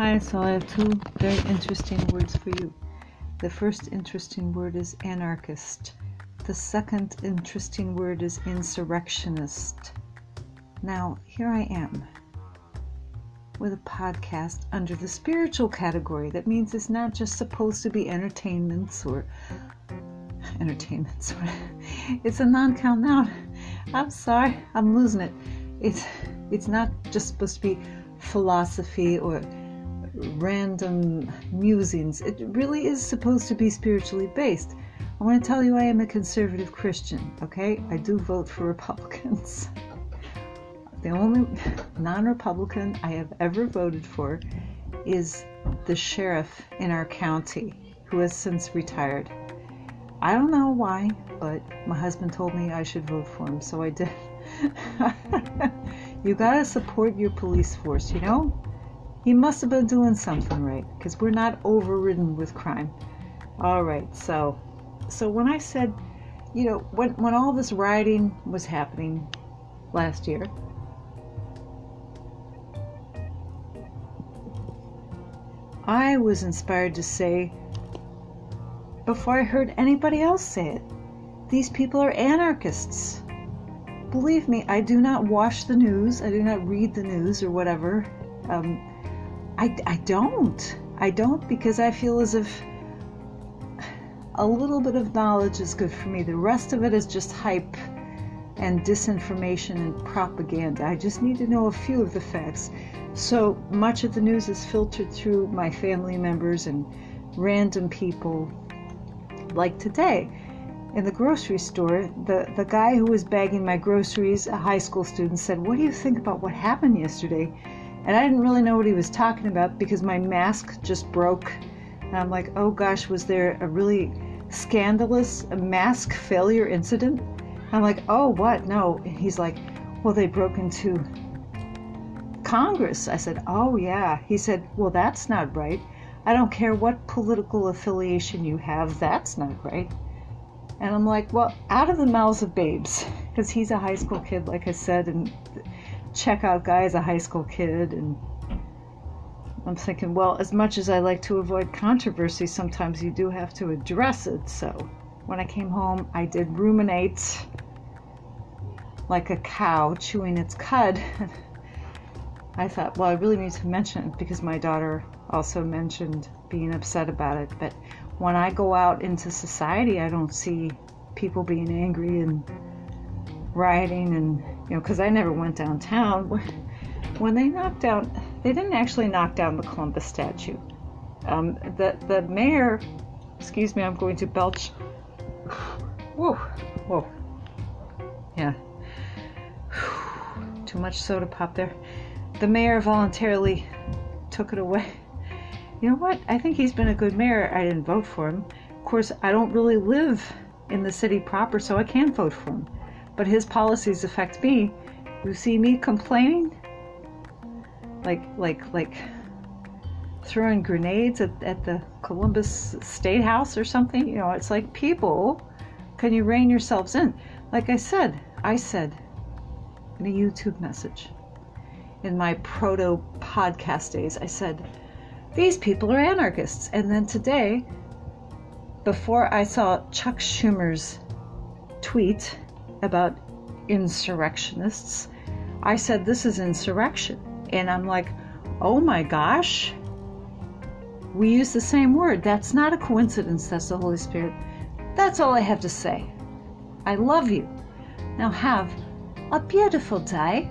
Hi, so I have two very interesting words for you. The first interesting word is anarchist. The second interesting word is insurrectionist. Now, here I am with a podcast under the spiritual category. That means it's not just supposed to be entertainments or entertainments. it's a non-count noun. I'm sorry, I'm losing it. It's it's not just supposed to be philosophy or random musings. It really is supposed to be spiritually based. I want to tell you I am a conservative Christian, okay? I do vote for Republicans. The only non Republican I have ever voted for is the sheriff in our county who has since retired. I don't know why, but my husband told me I should vote for him, so I did. you gotta support your police force, you know? He must have been doing something right because we're not overridden with crime. All right, so so when I said, you know, when when all this rioting was happening last year, I was inspired to say before I heard anybody else say it, these people are anarchists. Believe me, I do not watch the news. I do not read the news or whatever. Um, I, I don't. I don't because I feel as if a little bit of knowledge is good for me. The rest of it is just hype and disinformation and propaganda. I just need to know a few of the facts. So much of the news is filtered through my family members and random people. Like today, in the grocery store, the, the guy who was bagging my groceries, a high school student, said, What do you think about what happened yesterday? And I didn't really know what he was talking about because my mask just broke. And I'm like, oh gosh, was there a really scandalous mask failure incident? I'm like, oh, what? No. And he's like, well, they broke into Congress. I said, oh, yeah. He said, well, that's not right. I don't care what political affiliation you have, that's not right. And I'm like, well, out of the mouths of babes, because he's a high school kid, like I said, and checkout guy as a high school kid and I'm thinking, well, as much as I like to avoid controversy, sometimes you do have to address it. So when I came home, I did ruminate like a cow chewing its cud. I thought, well, I really need to mention it because my daughter also mentioned being upset about it. But when I go out into society, I don't see people being angry and rioting and you know because i never went downtown. When they knocked down they didn't actually knock down the columbus statue. Um, the, the mayor excuse me i'm going to belch. Whoa whoa. Yeah. Too much soda pop there. The mayor voluntarily took it away. You know what? I think he's been a good mayor. I didn't vote for him. Of course i don't really live in the city proper so i can't vote for him but his policies affect me. You see me complaining? Like, like, like throwing grenades at, at the Columbus State House or something? You know, it's like, people, can you rein yourselves in? Like I said, I said in a YouTube message, in my proto podcast days, I said, these people are anarchists. And then today, before I saw Chuck Schumer's tweet about insurrectionists. I said, This is insurrection. And I'm like, Oh my gosh. We use the same word. That's not a coincidence. That's the Holy Spirit. That's all I have to say. I love you. Now have a beautiful day.